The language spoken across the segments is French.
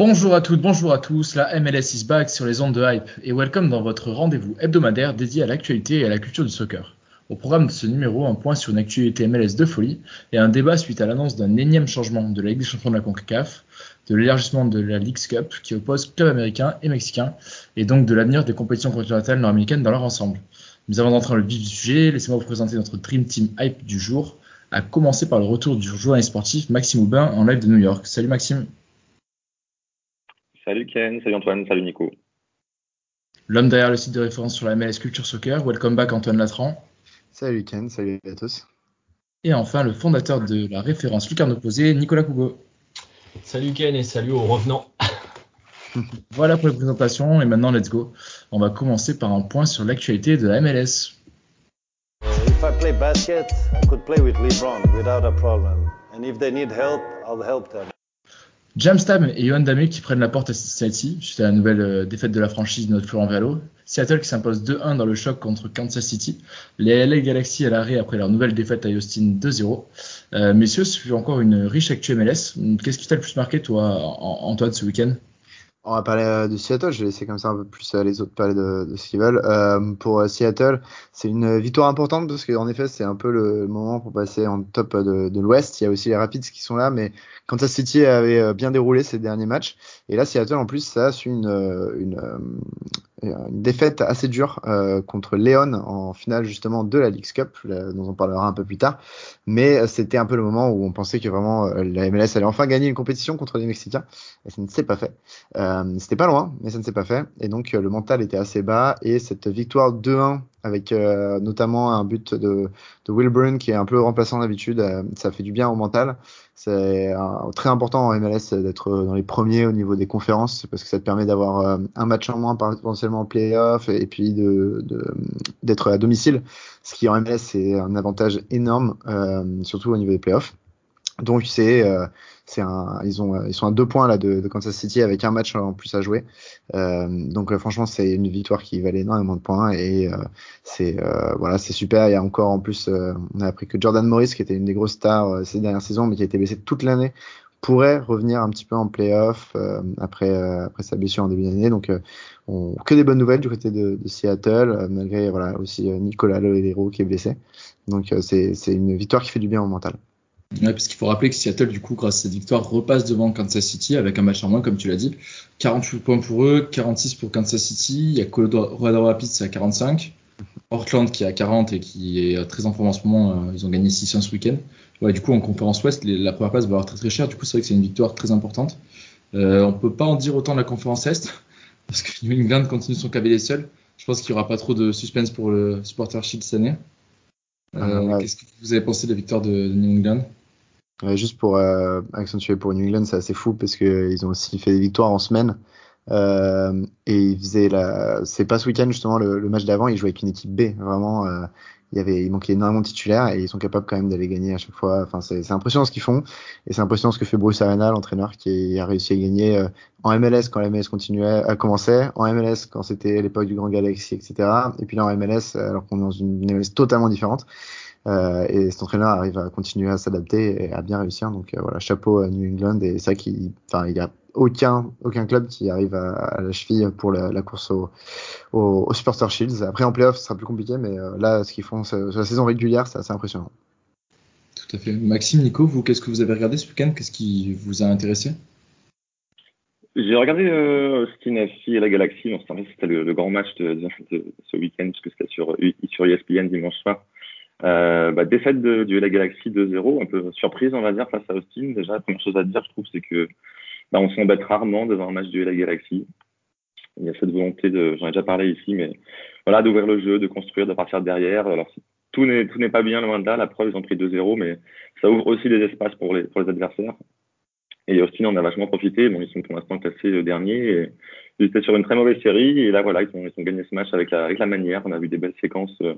Bonjour à toutes, bonjour à tous, la MLS is back sur les ondes de hype et welcome dans votre rendez-vous hebdomadaire dédié à l'actualité et à la culture du soccer. Au programme de ce numéro, un point sur une actualité MLS de folie et un débat suite à l'annonce d'un énième changement de la Ligue des champions de la CONCACAF, de l'élargissement de la Leagues Cup qui oppose clubs américains et mexicains et donc de l'avenir des compétitions continentales nord-américaines dans leur ensemble. Mais avant d'entrer dans le vif du sujet, laissez-moi vous présenter notre Dream Team Hype du jour, à commencer par le retour du journaliste sportif Maxime Aubin en live de New York. Salut Maxime. Salut Ken, salut Antoine, salut Nico. L'homme derrière le site de référence sur la MLS Culture Soccer, welcome back Antoine Latran. Salut Ken, salut à tous. Et enfin le fondateur de la référence Lucarne Opposée, Nicolas Cougo. Salut Ken et salut aux revenants. Voilà pour les présentations et maintenant let's go. On va commencer par un point sur l'actualité de la MLS. If I play basket, I could play with LeBron without a problem. And if they need help, I'll help them. James Tam et Johan Damé qui prennent la porte à Cincinnati suite à la nouvelle euh, défaite de la franchise de notre Florent Verlo. Seattle qui s'impose 2-1 dans le choc contre Kansas City. Les LA Galaxy à l'arrêt après leur nouvelle défaite à Austin 2-0. Euh, messieurs, ce fut encore une riche actu MLS. Qu'est-ce qui t'a le plus marqué toi, An- Antoine, ce week-end? On va parler euh, de Seattle, je vais laisser comme ça un peu plus euh, les autres parler de, de ce qu'ils veulent. Euh, pour euh, Seattle, c'est une victoire importante parce qu'en effet, c'est un peu le moment pour passer en top de, de l'Ouest. Il y a aussi les Rapids qui sont là, mais Kansas City avait bien déroulé ses derniers matchs. Et là, Seattle, en plus, ça a su une, euh, une, euh, une défaite assez dure euh, contre Leon en finale justement de la Leagues Cup, dont on parlera un peu plus tard. Mais euh, c'était un peu le moment où on pensait que vraiment la MLS allait enfin gagner une compétition contre les Mexicains. Et ça ne s'est pas fait. Euh, c'était pas loin, mais ça ne s'est pas fait. Et donc le mental était assez bas. Et cette victoire 2-1 avec euh, notamment un but de, de Wilburn qui est un peu remplaçant d'habitude, ça fait du bien au mental. C'est euh, très important en MLS d'être dans les premiers au niveau des conférences parce que ça te permet d'avoir euh, un match en moins potentiellement en playoff et, puis de de- d'être à domicile, ce qui en MLS c'est un avantage énorme, euh, surtout au niveau des playoffs. Donc c'est euh, c'est un euh, ils sont à deux points là de, de Kansas City avec un match en plus à jouer. Euh, donc euh, franchement c'est une victoire qui valait énormément de points et euh, c'est voilà c'est super. Il y a encore en plus on a appris que Jordan Morris qui était une des grosses stars ces dernières saisons mais qui a été blessé toute l'année pourrait revenir un petit peu en playoff après après sa blessure en début d'année. Donc on, que des bonnes nouvelles du côté de, Seattle malgré voilà aussi Nicolas Loedero qui est blessé. Donc c'est c'est une victoire qui fait du bien au mental. Ouais, parce qu'il faut rappeler que Seattle, du coup, grâce à cette victoire, repasse devant Kansas City avec un match en moins, comme tu l'as dit. 48 points pour eux, 46 pour Kansas City. Il y a Colorado Rapids à 45. Portland qui est à 40 et qui est très en forme en ce moment. euh, Ils ont gagné 600 ce week-end. Ouais, du coup, en conférence Ouest, la première place va avoir très très cher. Du coup, c'est vrai que c'est une victoire très importante. Euh, on peut pas en dire autant de la conférence Est, parce que New England continue son cavalier seul. Je pense qu'il y aura pas trop de suspense pour le supporter Shield cette année. Euh, Ah, ouais. Qu'est-ce que vous avez pensé de la victoire de, de New England? Juste pour euh, accentuer pour New England, c'est assez fou parce que ils ont aussi fait des victoires en semaine. Euh, et ils faisaient la, c'est pas ce week-end justement le, le match d'avant, ils jouaient avec une équipe B. Vraiment, euh, il y avait, il manquait énormément de titulaires et ils sont capables quand même d'aller gagner à chaque fois. Enfin, c'est, impressionnant ce qu'ils font et c'est impressionnant ce que fait Bruce Arena, l'entraîneur qui a réussi à gagner euh, en MLS quand la MLS continuait à commencer, en MLS quand c'était l'époque du Grand Galaxy, etc. Et puis là en MLS alors qu'on est dans une MLS totalement différente. Euh, et cet entraîneur arrive à continuer à s'adapter et à bien réussir. Donc euh, voilà, chapeau à New England. Et c'est vrai qu'il enfin, il y a aucun, aucun club qui arrive à, à la cheville pour la, la course au, au, au Supporter Shields. Après en playoff, ce sera plus compliqué, mais euh, là, ce qu'ils font sur la saison régulière, c'est assez impressionnant. Tout à fait. Maxime, Nico, vous, qu'est-ce que vous avez regardé ce week-end? Qu'est-ce qui vous a intéressé? J'ai regardé euh, Austin FC et la Galaxy. C'était le, le, grand match de, de, de ce week-end, parce que c'était sur, sur ESPN dimanche soir. Euh, bah, défaite de, du la Galaxy 2-0, un peu surprise, on va dire, face à Austin. Déjà, la première chose à dire, je trouve, c'est que bah, on s'embête rarement devant un match du la Galaxy. Il y a cette volonté de, j'en ai déjà parlé ici, mais voilà, d'ouvrir le jeu, de construire, de partir derrière. Alors, tout n'est tout n'est pas bien loin de là. La preuve, ils ont pris 2-0, mais ça ouvre aussi des espaces pour les pour les adversaires. Et Austin en a vachement profité. Bon, ils sont pour l'instant classés dernier. ils étaient sur une très mauvaise série. Et là, voilà, ils ont, ils ont gagné ce match avec la, avec la manière. On a vu des belles séquences euh,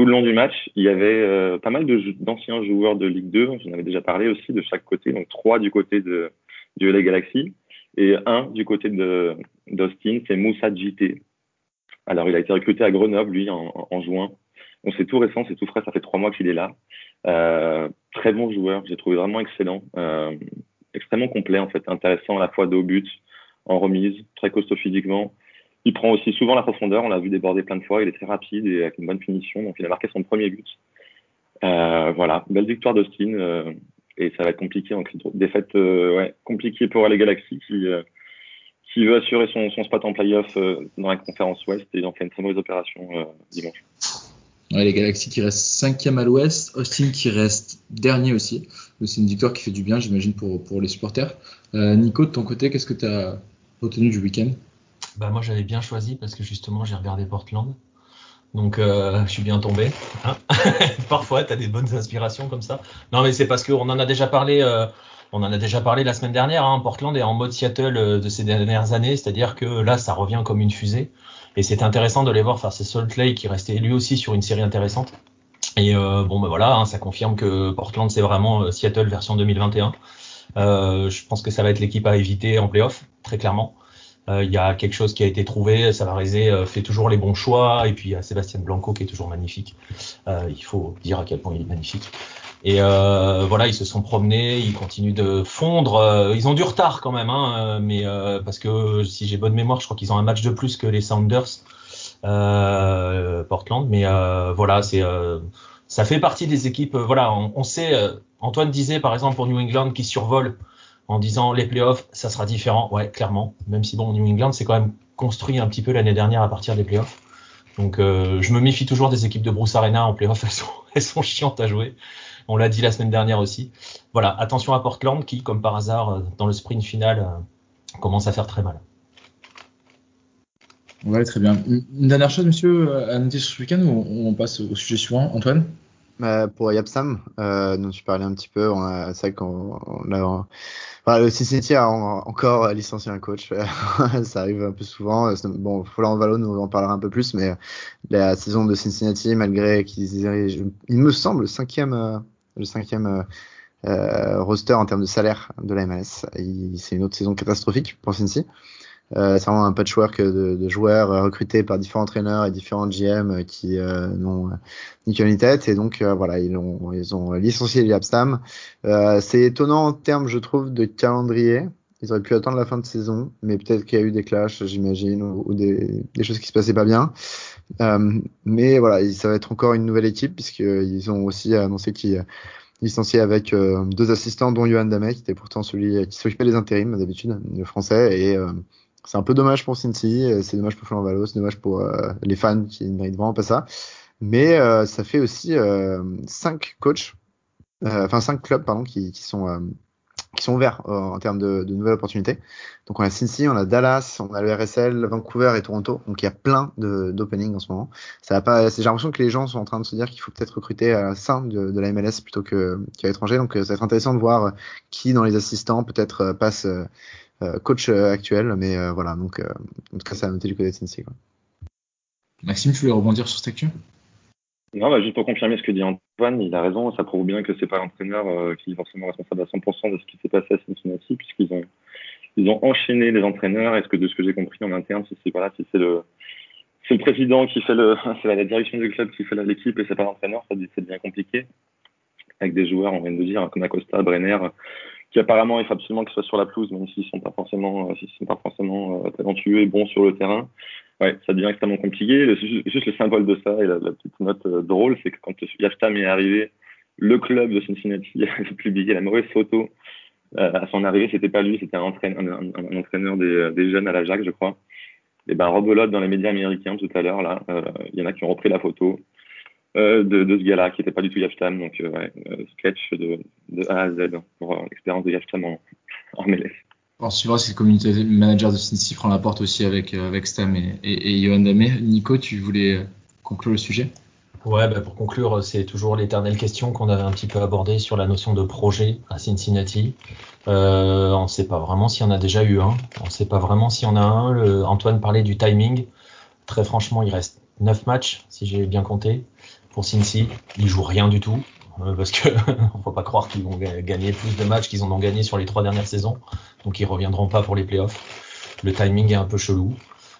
tout le long du match. Il y avait euh, pas mal d'anciens joueurs de Ligue 2. J'en avais déjà parlé aussi de chaque côté. Donc, trois du côté de, du LA Galaxy et un du côté d'Austin. C'est Moussa JT. Alors, il a été recruté à Grenoble, lui, en, juin. Bon, c'est tout récent, c'est tout frais. Ça fait trois mois qu'il est là. Euh, très bon joueur. J'ai trouvé vraiment excellent. Euh, extrêmement complet en fait, intéressant à la fois de but, en remise, très costaud physiquement. Il prend aussi souvent la profondeur, on l'a vu déborder plein de fois, il est très rapide et avec une bonne finition, donc il a marqué son premier but. Euh, voilà, belle victoire d'Austin euh, et ça va être compliqué en défaite euh, compliquée pour les Galaxy qui qui veut assurer son, spot en playoff dans la conférence Ouest et il en fait une très mauvaise opération dimanche. Les Galaxies qui restent cinquième à l'ouest, Austin qui reste dernier aussi. C'est une victoire qui fait du bien, j'imagine, pour, pour les supporters. Nico, de ton côté, qu'est-ce que tu as retenu du week-end? Bah, Moi, j'avais bien choisi parce que justement, j'ai regardé Portland. Donc, euh, je suis bien tombé. Hein Parfois, tu as des bonnes inspirations comme ça. Non, mais c'est parce qu'on en a déjà parlé. Euh, on en a déjà parlé la semaine dernière. Hein. Portland est en mode Seattle euh, de ces dernières années, c'est-à-dire que là, ça revient comme une fusée. Et c'est intéressant de les voir faire ces Salt Lake qui restait lui aussi sur une série intéressante. Et euh, bon, ben voilà, hein, ça confirme que Portland, c'est vraiment euh, Seattle version 2021. Euh, je pense que ça va être l'équipe à éviter en playoff, très clairement. Euh, il y a quelque chose qui a été trouvé, Savarizé euh, fait toujours les bons choix, et puis il y a Sébastien Blanco qui est toujours magnifique. il faut dire à quel point il est magnifique. Et euh, voilà, ils se sont promenés, ils continuent de fondre. Euh, ils ont du retard quand même, hein, mais euh, parce que si j'ai bonne mémoire, je crois qu'ils ont un match de plus que les Sounders Portland. Mais voilà, c'est ça fait partie des équipes. voilà, on, on sait. Antoine disait par exemple pour New England qui survole en disant les playoffs, ça sera différent. Ouais, clairement. Même si bon, New England c'est quand même construit un petit peu l'année dernière à partir des playoffs. Donc je me méfie toujours des équipes de Bruce Arena en playoffs. Elles sont, elles sont chiantes à jouer. On l'a dit la semaine dernière aussi. Voilà, attention à Portland qui, comme par hasard, euh, dans le sprint final, euh, commence à faire très mal. Ouais, très bien. Une dernière chose, monsieur, à noter ce week-end on passe au sujet suivant Antoine? Bah, Pour Yapsam, euh, dont tu parlais un petit peu, c'est vrai qu'on a. Enfin, le Cincinnati a encore licencié un coach. ça arrive un peu souvent. Bon, Folland Valo nous en parlera un peu plus, mais la saison de Cincinnati, malgré qu'ils il me semble, cinquième le cinquième euh, euh, roster en termes de salaire de la MLS. C'est une autre saison catastrophique pour Cincy. Euh, c'est vraiment un patchwork de, de, joueurs recrutés par différents entraîneurs et différents GM qui euh, n'ont ni queue ni tête. Et donc voilà, ils ont, ils ont licencié Liabstam. Euh, c'est étonnant en termes, je trouve, de calendrier. Ils auraient pu attendre la fin de saison, mais peut-être qu'il y a eu des clashs, j'imagine, ou, des, des, choses qui se passaient pas bien. Euh, mais voilà, ça va être encore une nouvelle équipe puisqu'ils ont aussi annoncé qu'ils licencié avec euh, deux assistants, dont Johan Damet, qui était pourtant celui qui s'occupait des intérims d'habitude, le français. Et euh, c'est un peu dommage pour Cincy, c'est dommage pour Florent Valo, c'est dommage pour euh, les fans qui ne méritent vraiment pas ça. Mais ça fait aussi cinq coachs, enfin cinq clubs pardon, qui, qui sont qui sont ouverts euh, en termes de, de, nouvelles opportunités. Donc on a Cincy, on a Dallas, on a le RSL, Vancouver et Toronto. Donc il y a plein d'openings en ce moment. Ça va pas. J'ai l'impression que les gens sont en train de se dire qu'il faut peut-être recruter à sein de, de, la MLS plutôt que qu'à l'étranger. Donc euh, ça va être intéressant de voir qui dans les assistants peut-être euh, passe euh, coach actuel. Mais voilà, donc en tout cas ça a noté du côté de Cincy. Quoi. Maxime, tu voulais rebondir sur cette action non, bah, juste pour confirmer ce que dit Antoine, il a raison, ça prouve bien que c'est pas l'entraîneur euh, qui est forcément responsable à 100% de ce qui s'est passé à Cincinnati, puisqu'ils ont ils ont enchaîné les entraîneurs. Est-ce que de ce que j'ai compris en interne, si c'est voilà, si c'est le c'est le président qui fait le c'est la direction du club qui fait l'équipe et c'est pas l'entraîneur, ça devient compliqué. Avec des joueurs, on vient de dire, comme Acosta, Brenner, qui apparemment il faut absolument qu'ils soient sur la pelouse, même s'ils sont pas forcément s'ils sont pas forcément euh, talentueux et bons sur le terrain ouais, ça devient extrêmement compliqué. Le, juste le symbole de ça et la, petite note euh, drôle, c'est que quand Yaftam est arrivé, le club de Cincinnati a publié la mauvaise photo à son arrivée, c'était pas lui, c'était un, entraîneur, des, jeunes à la Jacques, je crois. Et ben rebelote dans les médias américains tout à l'heure là, il y en a qui ont repris la photo de, de, ce gars-là qui n'était pas du tout Yaftam, donc ouais, sketch de, de, A à Z pour l'expérience de Yaftam en, en MLS. On suivra si le community manager de Cincy prend la porte aussi avec, avec Stam et, et, et Johan Damé. Nico, tu voulais conclure le sujet? Ouais, bah pour conclure, c'est toujours l'éternelle question qu'on avait un petit peu abordée sur la notion de projet à Cincinnati. Euh, on ne sait pas vraiment s'il y en a déjà eu un. On ne sait pas vraiment s'il y en a un. Le, Antoine parlait du timing. Très franchement, il reste 9 matchs, si j'ai bien compté, pour Cincy. Ils jouent rien du tout. Euh, parce que on faut pas croire qu'ils vont gagner plus de matchs qu'ils en ont gagné sur les trois dernières saisons. Donc ils reviendront pas pour les playoffs. Le timing est un peu chelou.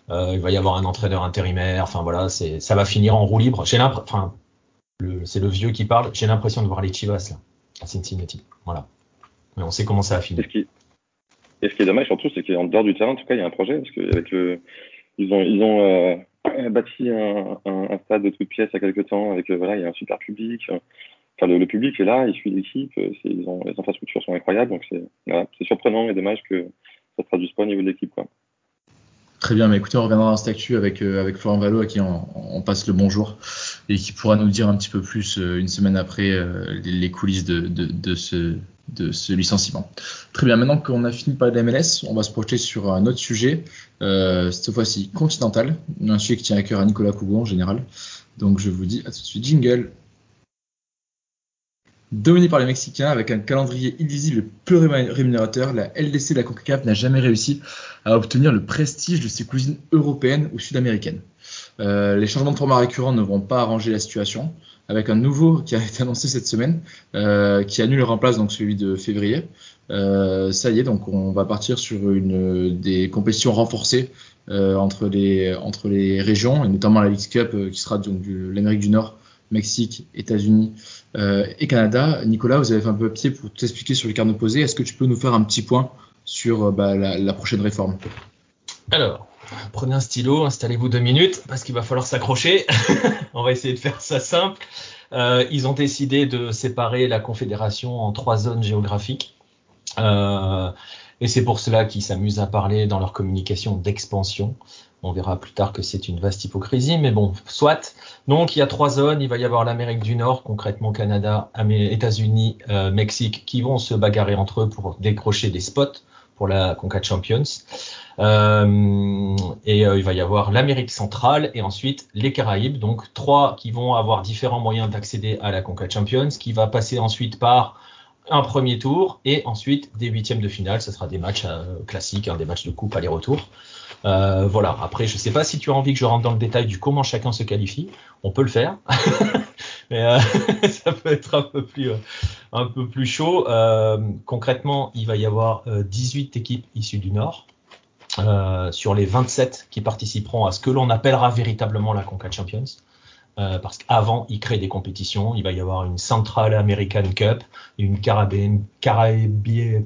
Euh, il va y avoir un entraîneur intérimaire. Enfin voilà, ça va finir en roue libre. J'ai enfin, c'est le vieux qui parle. J'ai l'impression de voir les Chivas là, à Cincinnati. Voilà. Mais on sait comment ça va finir. Et ce qui, et ce qui est dommage surtout, c'est qu'en dehors du terrain, en tout cas, il y a un projet parce qu'avec le, ils ont, ils ont euh, bâti un, un, un, stade de toutes pièces il y a quelques temps. Avec euh, voilà, il y a un super public. Enfin, le, le public est là, il suit l'équipe. Les infrastructures sont incroyables, donc c'est, surprenant et dommage que ça ne traduise pas au niveau de l'équipe. Très bien, mais écoutez, on reviendra dans cette actu avec, euh, avec Florent Valo à qui on, on, passe le bonjour et qui pourra nous dire un petit peu plus euh, une semaine après euh, les, coulisses de, de, de, ce, de ce licenciement. Très bien, maintenant qu'on a fini par la MLS, on va se projeter sur un autre sujet, euh, cette fois-ci continental, un sujet qui tient à cœur à Nicolas Cougon en général. Donc je vous dis à tout de suite, jingle Dominé par les Mexicains avec un calendrier illisible le plus rémunérateur, la LDC de la CONCACAF n'a jamais réussi à obtenir le prestige de ses cousines européennes ou sud-américaines. Euh, les changements de format récurrents ne vont pas arranger la situation, avec un nouveau qui a été annoncé cette semaine, euh, qui annule et remplace donc celui de février. Euh, ça y est, donc on va partir sur une des compétitions renforcées entre les entre les régions et notamment la League Cup qui sera donc l'Amérique du Nord, Mexique, États-Unis euh, et Canada. Nicolas, vous avez fait un peu pied pour t'expliquer sur les cartes opposées. Est-ce que tu peux nous faire un petit point sur euh, bah, la, prochaine réforme? Alors, prenez un stylo, installez-vous deux minutes parce qu'il va falloir s'accrocher. On va essayer de faire ça simple. Euh, ils ont décidé de séparer la confédération en trois zones géographiques. Et c'est pour cela qu'ils s'amusent à parler dans leur communication d'expansion. On verra plus tard que c'est une vaste hypocrisie, mais bon, soit. Donc, il y a trois zones. Il va y avoir l'Amérique du Nord, concrètement Canada, États-Unis, euh, Mexique, qui vont se bagarrer entre eux pour décrocher des spots pour la Conca Champions. Euh, et euh, il va y avoir l'Amérique centrale et ensuite les Caraïbes. Donc, trois qui vont avoir différents moyens d'accéder à la Conca Champions, qui va passer ensuite par un premier tour et ensuite des huitièmes de finale. Ce sera des matchs euh, classiques, hein, des matchs de coupe aller-retour. Euh, voilà. Après, je sais pas si tu as envie que je rentre dans le détail du comment chacun se qualifie. On peut le faire, mais euh, ça peut être un peu plus, chaud. Concrètement, il va y avoir 18 équipes issues du Nord. sur les 27 qui participeront à ce que l'on appellera véritablement la Conca Champions. Euh, parce qu'avant, ils créent des compétitions. Il va y avoir une Central American Cup, une Caribbean, Caribbean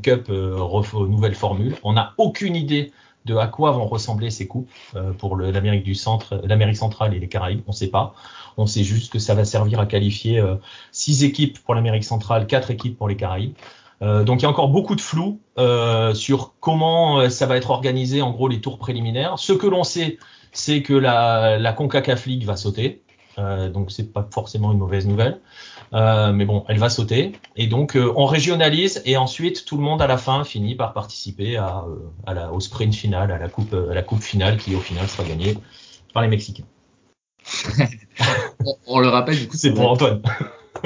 Cup euh, nouvelle formule. On n'a aucune idée de à quoi vont ressembler ces coupes euh, pour l'Amérique du Centre, l'Amérique centrale et les Caraïbes. On ne sait pas. On sait juste que ça va servir à qualifier six équipes pour l'Amérique centrale, quatre équipes pour les Caraïbes. Donc il y a encore beaucoup de flou sur comment ça va être organisé, en gros les tours préliminaires. Ce que l'on sait, c'est que la, la CONCACAF League va sauter. Euh, donc c'est pas forcément une mauvaise nouvelle, euh, mais bon, elle va sauter. Et donc euh, on régionalise et ensuite tout le monde à la fin finit par participer à, euh, à la, au sprint final, à la coupe, à la coupe finale qui au final sera gagnée par les Mexicains. on, on, le rappelle, du coup, c'est pour Antoine.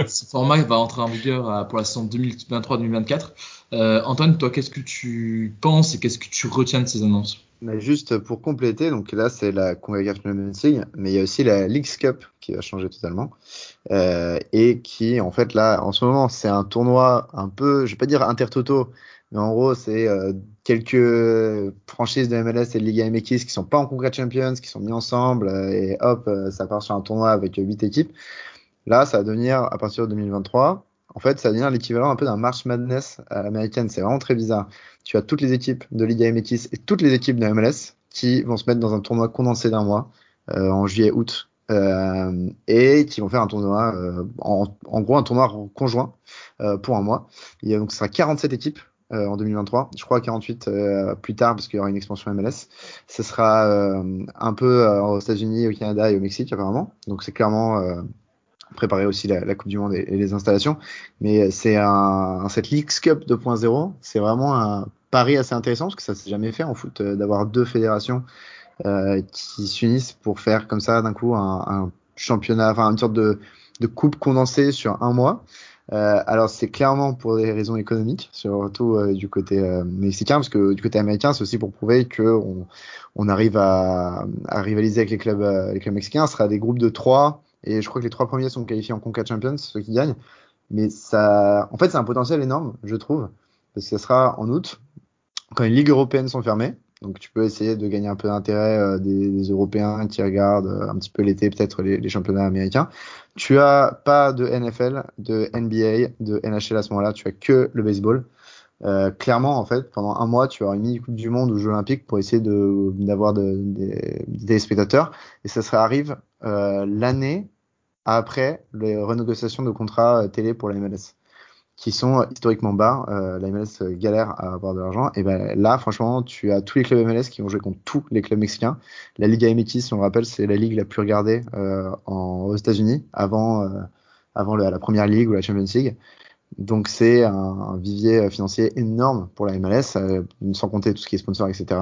ce format va entrer en vigueur pour la saison 2023-2024. Antoine, toi, qu'est-ce que tu penses et qu'est-ce que tu retiens de ces annonces? Mais juste pour compléter, donc là c'est la CONCACAF Champions League, mais il y a aussi la Leagues Cup qui va changer totalement euh, et qui en fait là en ce moment c'est un tournoi un peu, je vais pas dire intertoto, mais en gros c'est euh, quelques franchises de MLS et de Liga MX qui sont pas en CONCACAF Champions, qui sont mis ensemble euh, et hop euh, ça part sur un tournoi avec huit équipes. Là ça va devenir à partir de 2023 en fait, ça devient l'équivalent un peu d'un March Madness à l'américaine. C'est vraiment très bizarre. Tu as toutes les équipes de Liga MX et toutes les équipes de MLS qui vont se mettre dans un tournoi condensé d'un mois, euh, en juillet-août, euh, et qui vont faire un tournoi, euh, en, gros un tournoi conjoint pour un mois. Il y a, donc ce sera 47 équipes en 2023, je crois 48 plus tard parce qu'il y aura une expansion MLS. Ce sera un peu aux États-Unis, au Canada et au Mexique apparemment. Donc c'est clairement préparer aussi la, la, Coupe du Monde et, les installations. Mais c'est un, cette Leagues Cup 2.0, c'est vraiment un pari assez intéressant parce que ça s'est jamais fait en foot d'avoir deux fédérations euh, qui s'unissent pour faire comme ça d'un coup un, un, championnat, enfin une sorte de, de coupe condensée sur un mois. Euh, alors c'est clairement pour des raisons économiques, surtout euh, du côté euh, mexicain, parce que du côté américain, c'est aussi pour prouver que on, on arrive à, à, rivaliser avec les clubs, euh, les clubs mexicains. Ce sera des groupes de trois, et je crois que les trois premiers sont qualifiés en Conca Champions, ceux qui gagnent. Mais ça, en fait, c'est un potentiel énorme, je trouve, parce que ce sera en août, quand les ligues européennes sont fermées. Donc tu peux essayer de gagner un peu d'intérêt euh, des, des, Européens qui regardent euh, un petit peu l'été peut-être les, championnats américains. Tu as pas de NFL, de NBA, de NHL à ce moment-là, tu as que le baseball. Euh, clairement, en fait, pendant un mois, tu auras une mini Coupe du Monde ou Jeux Olympiques pour essayer d'avoir de, de, des spectateurs. Et ça, ça arrive l'année après les renégociations de contrats télé pour la MLS qui sont historiquement bas. Euh, la MLS galère à avoir de l'argent. Et ben là, franchement, tu as tous les clubs MLS qui vont jouer contre tous les clubs mexicains. La Liga MX, si on rappelle, c'est la ligue la plus regardée euh, en, aux États-Unis avant, euh, avant la, première ligue ou la Champions League. Donc c'est un, un, vivier financier énorme pour la MLS, euh, sans compter tout ce qui est sponsor, etc.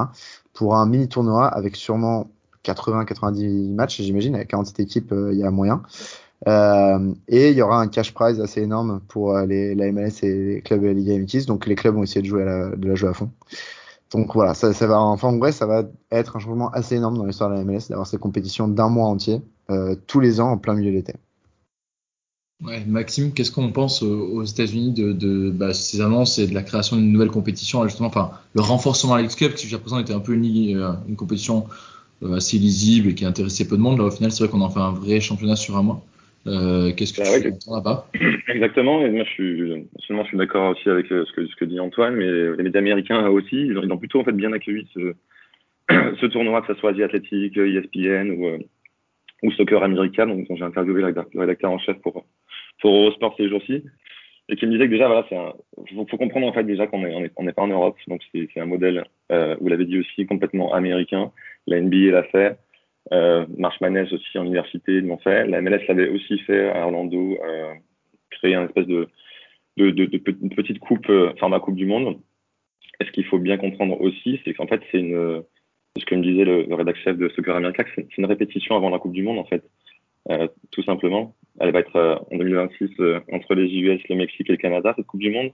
Pour un mini tournoi avec sûrement 80-90 matchs, j'imagine, avec 47 équipes, euh, il y a moyen. Euh, et il y aura un cash prize assez énorme pour euh, la MLS et les clubs de la Liga MX. Donc les clubs vont essayer de jouer à la, de la jouer à fond. Donc voilà, ça, va, enfin en vrai, ça va être un changement assez énorme dans l'histoire de la MLS d'avoir cette compétition d'un mois entier, tous les ans en plein milieu de l'été. Ouais, Maxime, qu'est-ce qu'on pense aux États-Unis de, bah, ces annonces et de la création d'une nouvelle compétition, justement, enfin le renforcement à l'X Cup qui jusqu'à présent était un peu une compétition assez lisible et qui intéressait peu de monde. Là, au final, c'est vrai qu'on en fait un vrai championnat sur un mois. Euh, Qu'est-ce que bah, tu ouais, là-bas? Exactement. Et moi, je suis seulement je suis d'accord aussi avec euh, ce que, ce que dit Antoine, mais les médias américains aussi, ils ont, plutôt en fait bien accueilli ce, ce tournoi, que ce soit Asie Athletic, ESPN ou, euh, ou Soccer America, donc j'ai interviewé le rédacteur en chef pour pour Eurosport ces jours-ci, et qui me disait que déjà voilà, un, faut, faut comprendre en fait déjà qu'on est on n'est pas en Europe, donc c'est un modèle, euh, vous l'avez dit aussi complètement américain. La NBA l'a fait. Euh, aussi en université, ils l'ont fait. La MLS l'avait aussi fait à Orlando, euh, créer un espèce de, de, de, de, petite coupe, euh, format Coupe du Monde. Et ce qu'il faut bien comprendre aussi, c'est qu'en fait, c'est une, ce que me disait le, le rédacteur chef de Soccer America, c'est une répétition avant la Coupe du Monde, en fait. Euh, tout simplement. Elle va être euh, en 2026 euh, entre les US, le Mexique et le Canada, cette Coupe du Monde.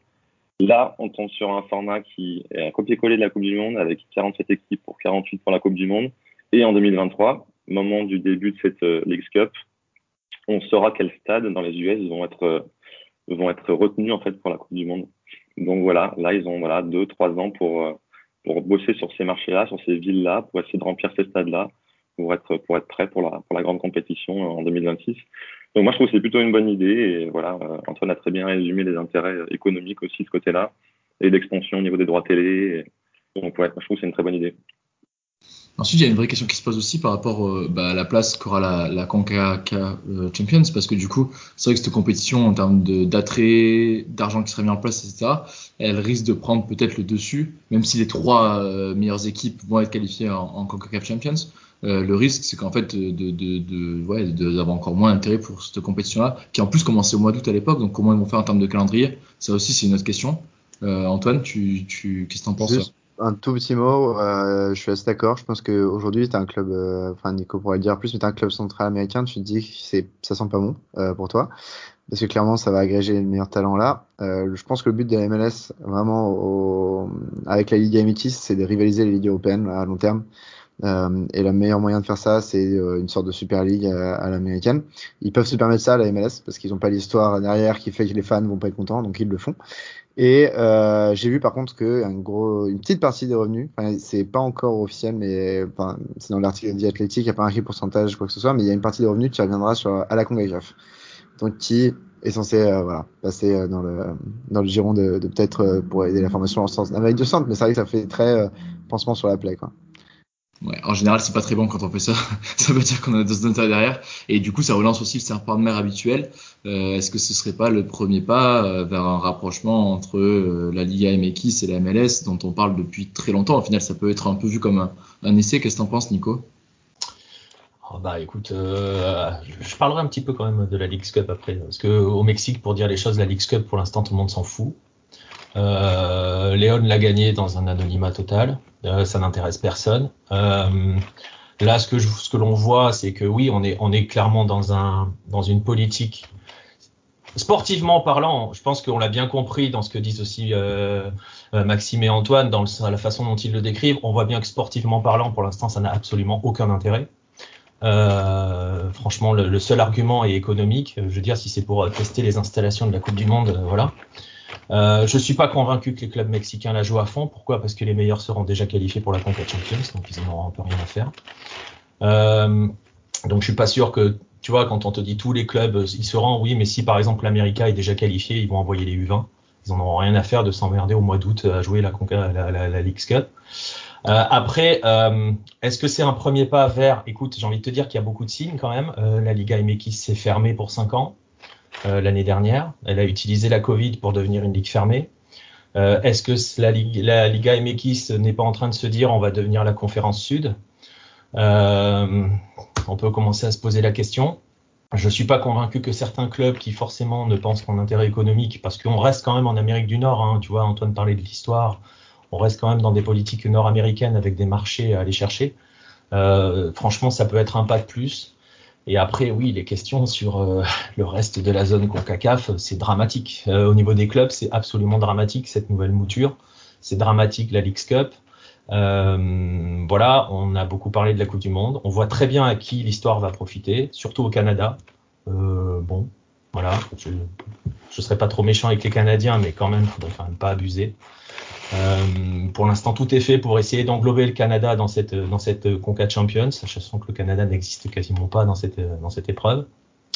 Là, on tombe sur un format qui est un copier-coller de la Coupe du Monde avec 47 équipes pour 48 pour la Coupe du Monde. Et en 2023, moment du début de cette euh, League Cup, on saura quels stades dans les US vont être euh, vont être retenus en fait pour la Coupe du Monde. Donc voilà, là ils ont voilà deux trois ans pour euh, pour bosser sur ces marchés-là, sur ces villes-là, pour essayer de remplir ces stades-là, pour être pour être pour la pour la grande compétition en 2026. Donc moi je trouve que c'est plutôt une bonne idée et voilà Antoine a très bien résumé les intérêts économiques aussi de ce côté-là et d'expansion au niveau des droits télé. Donc ouais, moi, je trouve que c'est une très bonne idée. Ensuite, il y a une vraie question qui se pose aussi par rapport euh, bah, à la place qu'aura la, la euh, Champions, parce que du coup, c'est vrai que cette compétition, en termes d'attrait, d'argent qui serait mis en place, etc., elle risque de prendre peut-être le dessus, même si les trois euh, meilleures équipes vont être qualifiées en, en Champions. Euh, le risque, c'est qu'en fait, de, de, de, ouais, d'avoir encore moins d'intérêt pour cette compétition-là, qui en plus commençait au mois d'août à l'époque. Donc, comment ils vont faire en termes de calendrier Ça aussi, c'est une autre question. Euh, Antoine, tu, tu, qu'est-ce que t'en penses un tout petit mot, euh, je suis assez d'accord. Je pense qu'aujourd'hui, tu as un club, euh, enfin Nico pourrait le dire plus, mais tu un club central américain, tu te dis que c'est, ça sent pas bon euh, pour toi. Parce que clairement, ça va agréger les meilleurs talents là. Euh, je pense que le but de la MLS, vraiment, au, avec la Ligue MX, c'est de rivaliser les ligues européennes à long terme. Euh, et le meilleur moyen de faire ça, c'est une sorte de Super League à, à l'américaine. Ils peuvent se permettre ça à la MLS parce qu'ils n'ont pas l'histoire derrière qui fait que les fans vont pas être contents, donc ils le font. Et euh, j'ai vu par contre que une petite partie des revenus, c'est pas encore officiel, mais c'est dans l'article dit Athletic, il n'y a pas un pourcentage quoi que ce soit, mais il y a une partie des revenus qui reviendra sur à la Concacaf, donc qui est censé euh, voilà passer euh, dans le dans le giron de, de peut-être euh, pour aider la formation en sens d'Amérique du Centre, mais c'est vrai que ça fait très euh, pansement sur la plaie quoi. En général, c'est pas très bon quand on fait ça. ça veut dire qu'on a deux intérêts derrière. Et du coup, ça relance aussi le serpent de mer habituel. Euh, Est-ce que ce serait pas le premier pas euh, vers un rapprochement entre euh, la Liga MX et la MLS dont on parle depuis très longtemps? Au final, ça peut être un peu vu comme un, essai. Qu'est-ce que t'en penses, Nico? Oh bah écoute, je parlerai un petit peu quand même de la League Cup après, parce que au Mexique, pour dire les choses, la League Cup pour l'instant tout le monde s'en fout. Euh, Léon l'a gagné dans un anonymat total. Euh, ça n'intéresse personne. Euh, là, ce que, je, ce que l'on voit, c'est que oui, on est, on est clairement dans, un, dans une politique. Sportivement parlant, je pense qu'on l'a bien compris dans ce que disent aussi euh, Maxime et Antoine, dans la façon dont ils le décrivent. On voit bien que sportivement parlant, pour l'instant, ça n'a absolument aucun intérêt. Euh, franchement, le, le, seul argument est économique. Je veux dire, si c'est pour tester les installations de la Coupe du Monde, voilà. Euh, je suis pas convaincu que les clubs mexicains la jouent à fond. Pourquoi? Parce que les meilleurs seront déjà qualifiés pour la Conca Champions, donc ils n'en auront un peu rien à faire. Euh, donc je suis pas sûr que, tu vois, quand on te dit tous les clubs, ils seront, oui, mais si par exemple l'América est déjà qualifié, ils vont envoyer les U20. Ils en auront rien à faire de s'emmerder au mois d'août à jouer la, Conca, la, Cup. Euh, après, euh, est-ce que c'est un premier pas vers Écoute, j'ai envie de te dire qu'il y a beaucoup de signes quand même. La Liga MX s'est fermée pour 5 ans l'année dernière. Elle a utilisé la Covid pour devenir une ligue fermée. Euh, Est-ce que la, Liga MX n'est pas en train de se dire on va devenir la conférence sud? Euh, On peut commencer à se poser la question. Je ne suis pas convaincu que certains clubs qui forcément ne pensent qu'en intérêt économique, parce qu'on reste quand même en Amérique du Nord, hein, tu vois, Antoine parlait de l'histoire, on reste quand même dans des politiques nord-américaines avec des marchés à aller chercher. Euh, franchement, ça peut être un pas de plus. Et après, oui, les questions sur euh, le reste de la zone CONCACAF, c'est dramatique. Euh, au niveau des clubs, c'est absolument dramatique cette nouvelle mouture. C'est dramatique la League Cup. Euh, voilà, on a beaucoup parlé de la Coupe du Monde. On voit très bien à qui l'histoire va profiter, surtout au Canada. Bon, voilà, je ne serais pas trop méchant avec les Canadiens, mais quand même, faudrait quand même pas abuser. Euh, pour l'instant, tout est fait pour essayer d'englober le Canada dans cette dans cette Conca Champions, sachant que le Canada n'existe quasiment pas dans cette dans cette épreuve.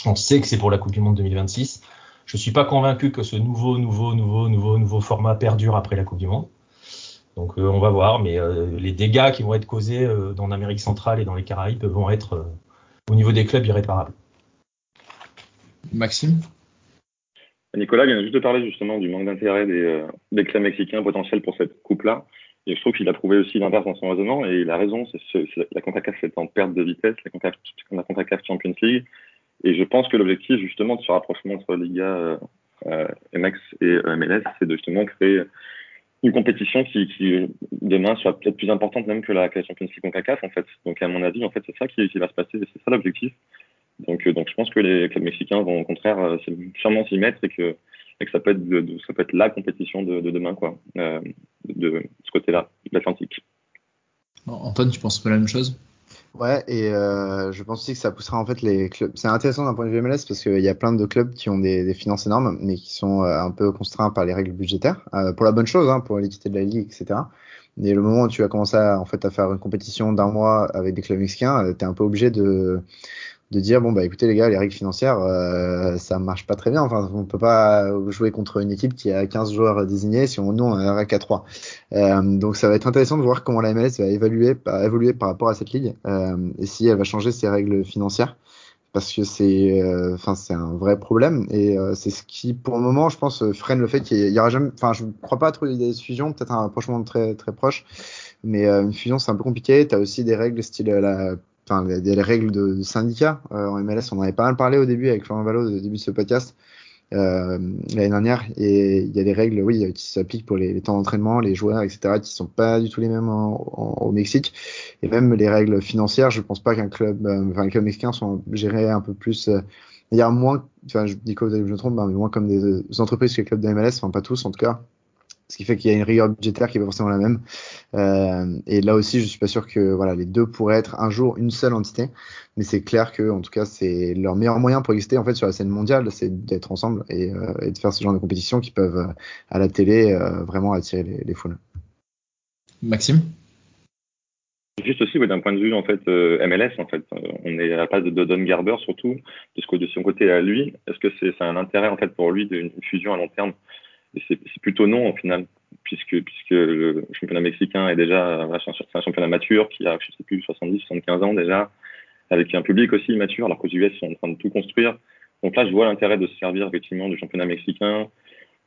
On sait que c'est pour la Coupe du Monde 2026. Je suis pas convaincu que ce nouveau nouveau nouveau nouveau nouveau format perdure après la Coupe du Monde. Donc euh, on va voir, mais euh, les dégâts qui vont être causés dans l'Amérique centrale et dans les Caraïbes vont être au niveau des clubs irréparables. Maxime? Nicolas vient juste de parler justement du manque d'intérêt des, euh, des clubs mexicains potentiels pour cette coupe-là. Et je trouve qu'il a prouvé aussi l'inverse dans son raisonnement, et il a raison, c'est ce, la CONCACAF est en perte de vitesse, la CONCACAF, la CONCACAF Champions League, et je pense que l'objectif justement de ce rapprochement entre Liga euh, euh, MX et MLS, c'est de justement créer une compétition qui, demain soit peut-être plus importante même que la, que la Champions League CONCACAF en fait. Donc à mon avis, en fait, c'est ça qui, qui va se passer, c'est ça l'objectif. Donc, euh, donc je pense que les clubs mexicains vont au contraire euh, sûrement s'y mettre et que, et que ça peut être de, de, ça peut être la compétition de, de demain quoi, euh, de, de, ce côté-là, de l'Atlantique. Antoine, tu penses pas la même chose? Ouais, et euh, je pense aussi que ça poussera en fait les clubs. C'est intéressant d'un point de vue MLS parce qu'il y a plein de clubs qui ont des, des finances énormes, mais qui sont euh, un peu contraints par les règles budgétaires, euh, pour la bonne chose, hein, pour l'équité de la ligue, etc. Et le moment où tu vas commencer à, en fait à faire une compétition d'un mois avec des clubs mexicains, tu es un peu obligé de de dire bon bah écoutez les gars les règles financières euh, ça marche pas très bien. Enfin on peut pas jouer contre une équipe qui a 15 joueurs désignés si on nous on a qu'à 3 euh, donc ça va être intéressant de voir comment la MLS va évoluer par rapport à cette ligue euh, et si elle va changer ses règles financières. Parce que c'est enfin c'est un vrai problème et c'est ce qui pour le moment je pense freine le fait qu'il y, aura jamais enfin je crois pas trop l'idée de fusion peut-être un rapprochement très très proche mais une fusion c'est un peu compliqué. Tu as aussi des règles style la enfin des, des règles de, de syndicat euh, en MLS. On en avait pas mal parlé au début avec Florent Valo au début de ce podcast euh, l'année dernière. Et il y a des règles, oui, qui s'appliquent pour les, les temps d'entraînement, les joueurs, etc., qui sont pas du tout les mêmes en, en, au Mexique. Et même les règles financières, je pense pas qu'un club, euh, enfin, un club mexicain soit géré un peu plus. Euh, il y a moins, enfin, je dis que je me trompe, mais moins comme des entreprises que les clubs de MLS, enfin pas tous en tout cas ce qui fait qu'il y a une rigueur budgétaire qui est pas forcément la même. Euh, et là aussi, je suis pas sûr que voilà les deux pourraient être un jour une seule entité, mais c'est clair que en tout cas c'est leur meilleur moyen pour exister en fait sur la scène mondiale, c'est d'être ensemble et, euh, et, de faire ce genre de compétitions qui peuvent euh, à la télé euh, vraiment attirer les, les, foules. Maxime? Juste aussi, d'un point de vue en fait euh, MLS, en fait, on est à la place de, de Don Garber surtout de, ce, de son côté à lui. Est-ce que c'est un intérêt en fait pour lui d'une fusion à long terme? C'est plutôt non au final. puisque, le championnat mexicain est déjà c'est un championnat mature qui a, je sais plus, 70, 75 ans déjà, avec un public aussi mature, alors qu'aux US, ils sont en train de tout construire. Donc là, je vois l'intérêt de se servir effectivement du championnat mexicain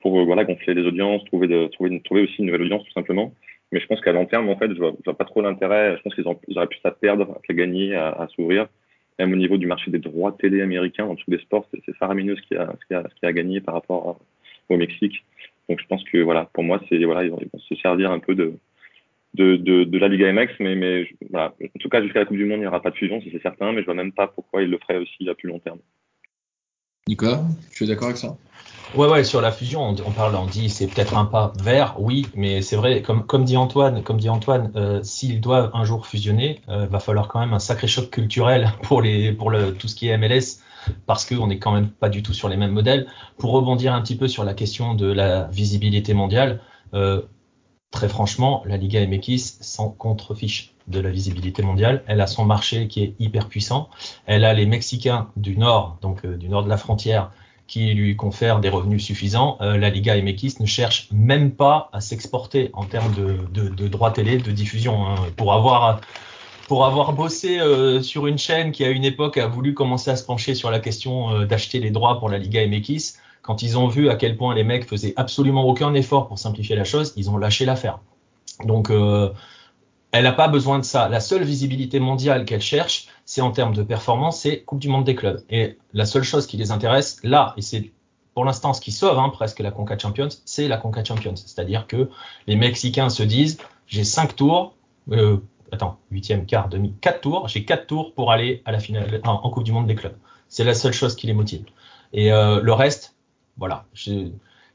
pour voilà, gonfler les audiences, trouver, aussi une nouvelle audience tout simplement. Mais je pense qu'à long terme, en fait, je vois, vois pas trop l'intérêt. Je pense qu'ils auraient plus à perdre qu'à gagner, à, à s'ouvrir. Même au niveau du marché des droits télé américains, en dessous des sports, c'est faramineux ce qui a, gagné par rapport au Mexique. Donc je pense que voilà, pour moi, c'est voilà, ils vont, se servir un peu de de, de, de la Liga MX, mais, mais voilà. En tout cas, jusqu'à la Coupe du Monde, il n'y aura pas de fusion, c'est certain, mais je vois même pas pourquoi ils le feraient aussi à plus long terme. Nicolas, tu es d'accord avec ça? Ouais, ouais, sur la fusion, on, on, parle, on dit c'est peut-être un pas vers, oui, mais c'est vrai, comme, comme dit Antoine, comme dit Antoine, euh, s'ils doivent un jour fusionner, euh, va falloir quand même un sacré choc culturel pour les, pour le, tout ce qui est MLS, parce qu'on n'est quand même pas du tout sur les mêmes modèles. Pour rebondir un petit peu sur la question de la visibilité mondiale, euh, très franchement, la Liga MX s'en contrefiche de la visibilité mondiale. Elle a son marché qui est hyper puissant. Elle a les Mexicains du nord, donc euh, du nord de la frontière, qui lui confèrent des revenus suffisants. Euh, la Liga MX ne cherche même pas à s'exporter en termes de, droits télé, de diffusion. Hein. Pour avoir pour avoir bossé euh, sur une chaîne qui à une époque a voulu commencer à se pencher sur la question euh, d'acheter les droits pour la Liga MX, quand ils ont vu à quel point les mecs faisaient absolument aucun effort pour simplifier la chose, ils ont lâché l'affaire. Donc euh, elle n'a pas besoin de ça. La seule visibilité mondiale qu'elle cherche, c'est en termes de performance, c'est Coupe du Monde des clubs. Et la seule chose qui les intéresse là, et c'est pour l'instant ce qui sauve hein, presque la Conca Champions, c'est la Conca Champions. C'est-à-dire que les Mexicains se disent, j'ai cinq tours, attends, huitième, quart, demi, quatre tours, j'ai quatre tours pour aller à la finale en, en Coupe du Monde des clubs. C'est la seule chose qui les motive. Et euh, le reste, voilà, je,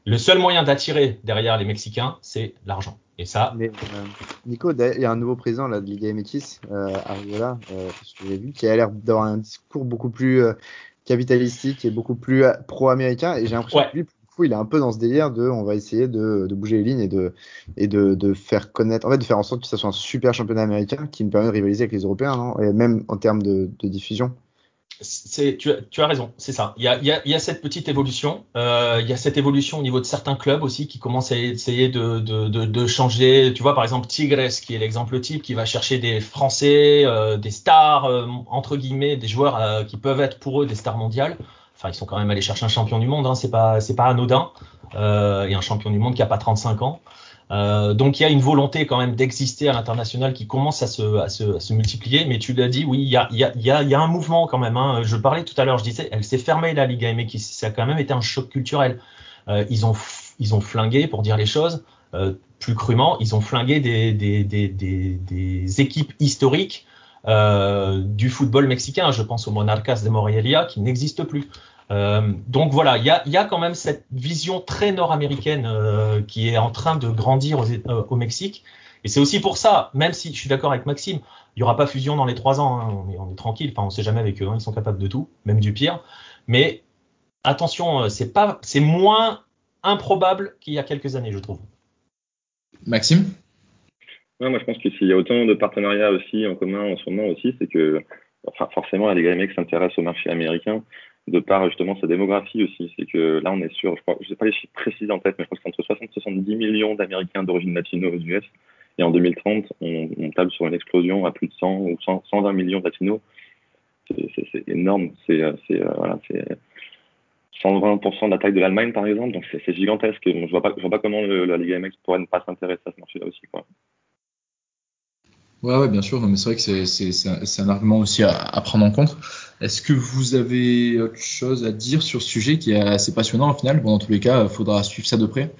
le seul moyen d'attirer derrière les Mexicains, c'est l'argent. Et ça. Mais, euh, Nico, il y a un nouveau président là, de Liga MX, euh, Arriola, euh, que j'ai vu, qui a l'air d'avoir un discours beaucoup plus capitalistique et beaucoup plus pro-américain. Et j'ai l'impression Ouais. que lui, il est un peu dans ce délire de, on va essayer de, bouger les lignes et de faire connaître, en fait, de faire en sorte que ça soit un super championnat américain qui nous permet de rivaliser avec les Européens, non? Et même en termes de, diffusion. tu, as, raison, c'est ça. Il y a, cette petite évolution. Euh, il y a cette évolution au niveau de certains clubs aussi qui commencent à essayer de, changer. Tu vois, par exemple, Tigres, qui est l'exemple type, qui va chercher des Français, euh, des stars, euh, entre guillemets, des joueurs qui peuvent être pour eux des stars mondiales. Ils sont quand même allés chercher un champion du monde, hein, c'est pas, c'est pas anodin. Euh, et un champion du monde qui a pas 35 ans. Euh, donc il y a une volonté quand même d'exister à l'international qui commence à se, à se, à se multiplier. Mais tu l'as dit, oui, il y a, y, a, y, a, un mouvement quand même. Hein. Je parlais tout à l'heure, je disais, elle s'est fermée la Liga MX. Ça a quand même été un choc culturel. Euh, ils ont ils ont flingué, pour dire les choses euh, plus crûment, ils ont flingué des, des, des, des, équipes historiques du football mexicain. Je pense au Monarcas de Morelia qui n'existe plus. Euh, donc voilà, il y a, y a, quand même cette vision très nord-américaine euh, qui est en train de grandir aux, euh, au Mexique. Et c'est aussi pour ça, même si je suis d'accord avec Maxime, il n'y aura pas fusion dans les trois ans, hein, on, est, on, est, tranquille, enfin on sait jamais avec eux, hein, ils sont capables de tout, même du pire. Mais attention, c'est pas, c'est moins improbable qu'il y a quelques années, je trouve. Maxime? Non, moi je pense que s'il y a autant de partenariats aussi en commun en ce moment aussi, c'est que enfin, forcément la Liga MX s'intéresse au marché américain de par justement sa démographie aussi. C'est que là, on est sur, je crois, sais pas les chiffres précis en tête, mais je crois que c'est entre 60 et 70 millions d'Américains d'origine latino aux US. Et en 2030, on, table sur une explosion à plus de 100 ou 100, 120 millions de latinos. C'est énorme. C'est voilà, c'est 120% de la taille de l'Allemagne, par exemple. Donc c'est gigantesque. je vois vois pas comment la Liga MX pourrait ne pas s'intéresser à ce marché-là aussi, quoi. Ouais, ouais, bien sûr. Non, mais c'est vrai que c'est un, un, argument aussi à, à prendre en compte. Est-ce que vous avez autre chose à dire sur ce sujet qui est assez passionnant au final? Bon, dans tous les cas, faudra suivre ça de près.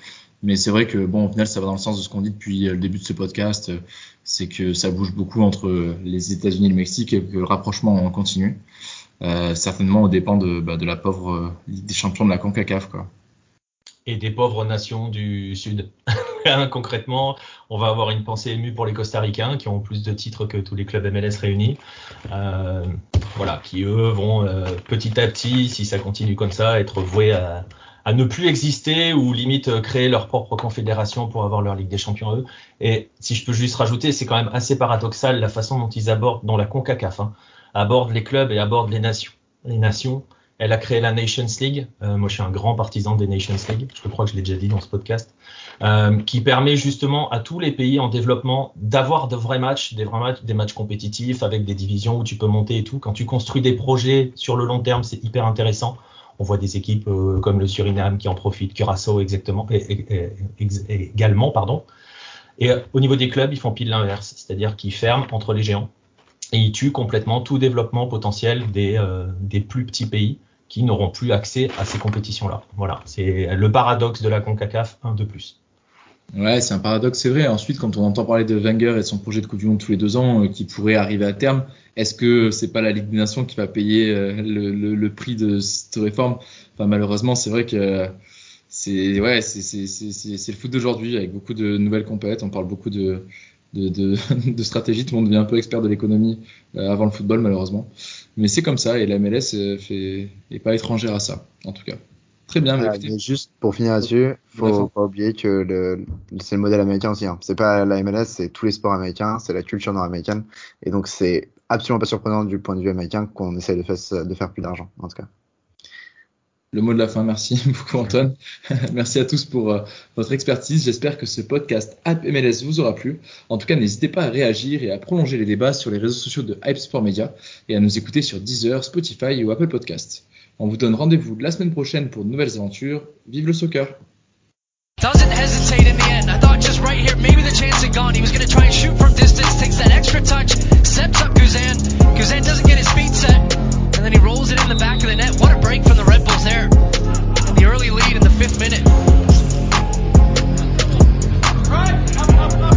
Mais c'est vrai que bon, au final, ça va dans le sens de ce qu'on dit depuis le début de ce podcast, c'est que ça bouge beaucoup entre les États-Unis et le Mexique et que le rapprochement continue. Euh, certainement au dépend de, bah, de la pauvre Ligue des champions de la CONCACAF, quoi. Et des pauvres nations du Sud. Concrètement, on va avoir une pensée émue pour les Costa-Ricains qui ont plus de titres que tous les clubs MLS réunis. Euh, voilà, qui eux vont euh, petit à petit, si ça continue comme ça, être voués à, à ne plus exister ou limite créer leur propre confédération pour avoir leur Ligue des Champions eux. Et si je peux juste rajouter, c'est quand même assez paradoxal la façon dont ils abordent, dont la CONCACAF hein, aborde les clubs et aborde les nations. Les nations Elle a créé la Nations League. Euh, moi, je suis un grand partisan des Nations League. Je crois que je l'ai déjà dit dans ce podcast, euh, qui permet justement à tous les pays en développement d'avoir de vrais matchs, des vrais matchs, des matchs compétitifs avec des divisions où tu peux monter et tout. Quand tu construis des projets sur le long terme, c'est hyper intéressant. On voit des équipes euh, comme le Suriname qui en profitent, Curaçao exactement, et, également, pardon. Et au niveau des clubs, ils font pile l'inverse, c'est-à-dire qu'ils ferment entre les géants et ils tuent complètement tout développement potentiel des, euh, des plus petits pays qui n'auront plus accès à ces compétitions-là. Voilà, c'est le paradoxe de la CONCACAF, un de plus. Ouais, c'est un paradoxe, c'est vrai. Ensuite, quand on entend parler de Wenger et son projet de Coupe du Monde tous les deux ans euh, qui pourrait arriver à terme, est-ce que c'est pas la Ligue des Nations qui va payer euh, le, le, prix de cette réforme? Enfin, malheureusement, c'est vrai que c'est ouais, le foot d'aujourd'hui avec beaucoup de nouvelles compétitions. On parle beaucoup de, de, de, de, stratégie. Tout le monde devient un peu expert de l'économie euh, avant le football, malheureusement. Mais c'est comme ça et la MLS euh, fait, est pas étrangère à ça, en tout cas. Très bien. Ah, mais juste pour finir là-dessus, faut pas oublier que le, c'est le modèle américain aussi. Hein. C'est pas la MLS, c'est tous les sports américains, c'est la culture nord-américaine. Et donc c'est absolument pas surprenant du point de vue américain qu'on essaie de faire, de faire plus d'argent, en tout cas le mot de la fin. Merci beaucoup Antoine. Merci à tous pour euh, votre expertise. J'espère que ce podcast Hype MLS vous aura plu. En tout cas, n'hésitez pas à réagir et à prolonger les débats sur les réseaux sociaux de Hype Sport Media et à nous écouter sur Deezer, Spotify ou Apple Podcast. On vous donne rendez-vous la semaine prochaine pour de nouvelles aventures. Vive le soccer. Doesn't hesitate in the end. I thought just right here, maybe the chance gone. He was try and shoot from distance, takes that extra touch, up and then he rolls it in the back of the net. What a break from the Red Bulls there. And the early lead in the fifth minute. Right, up, up, up.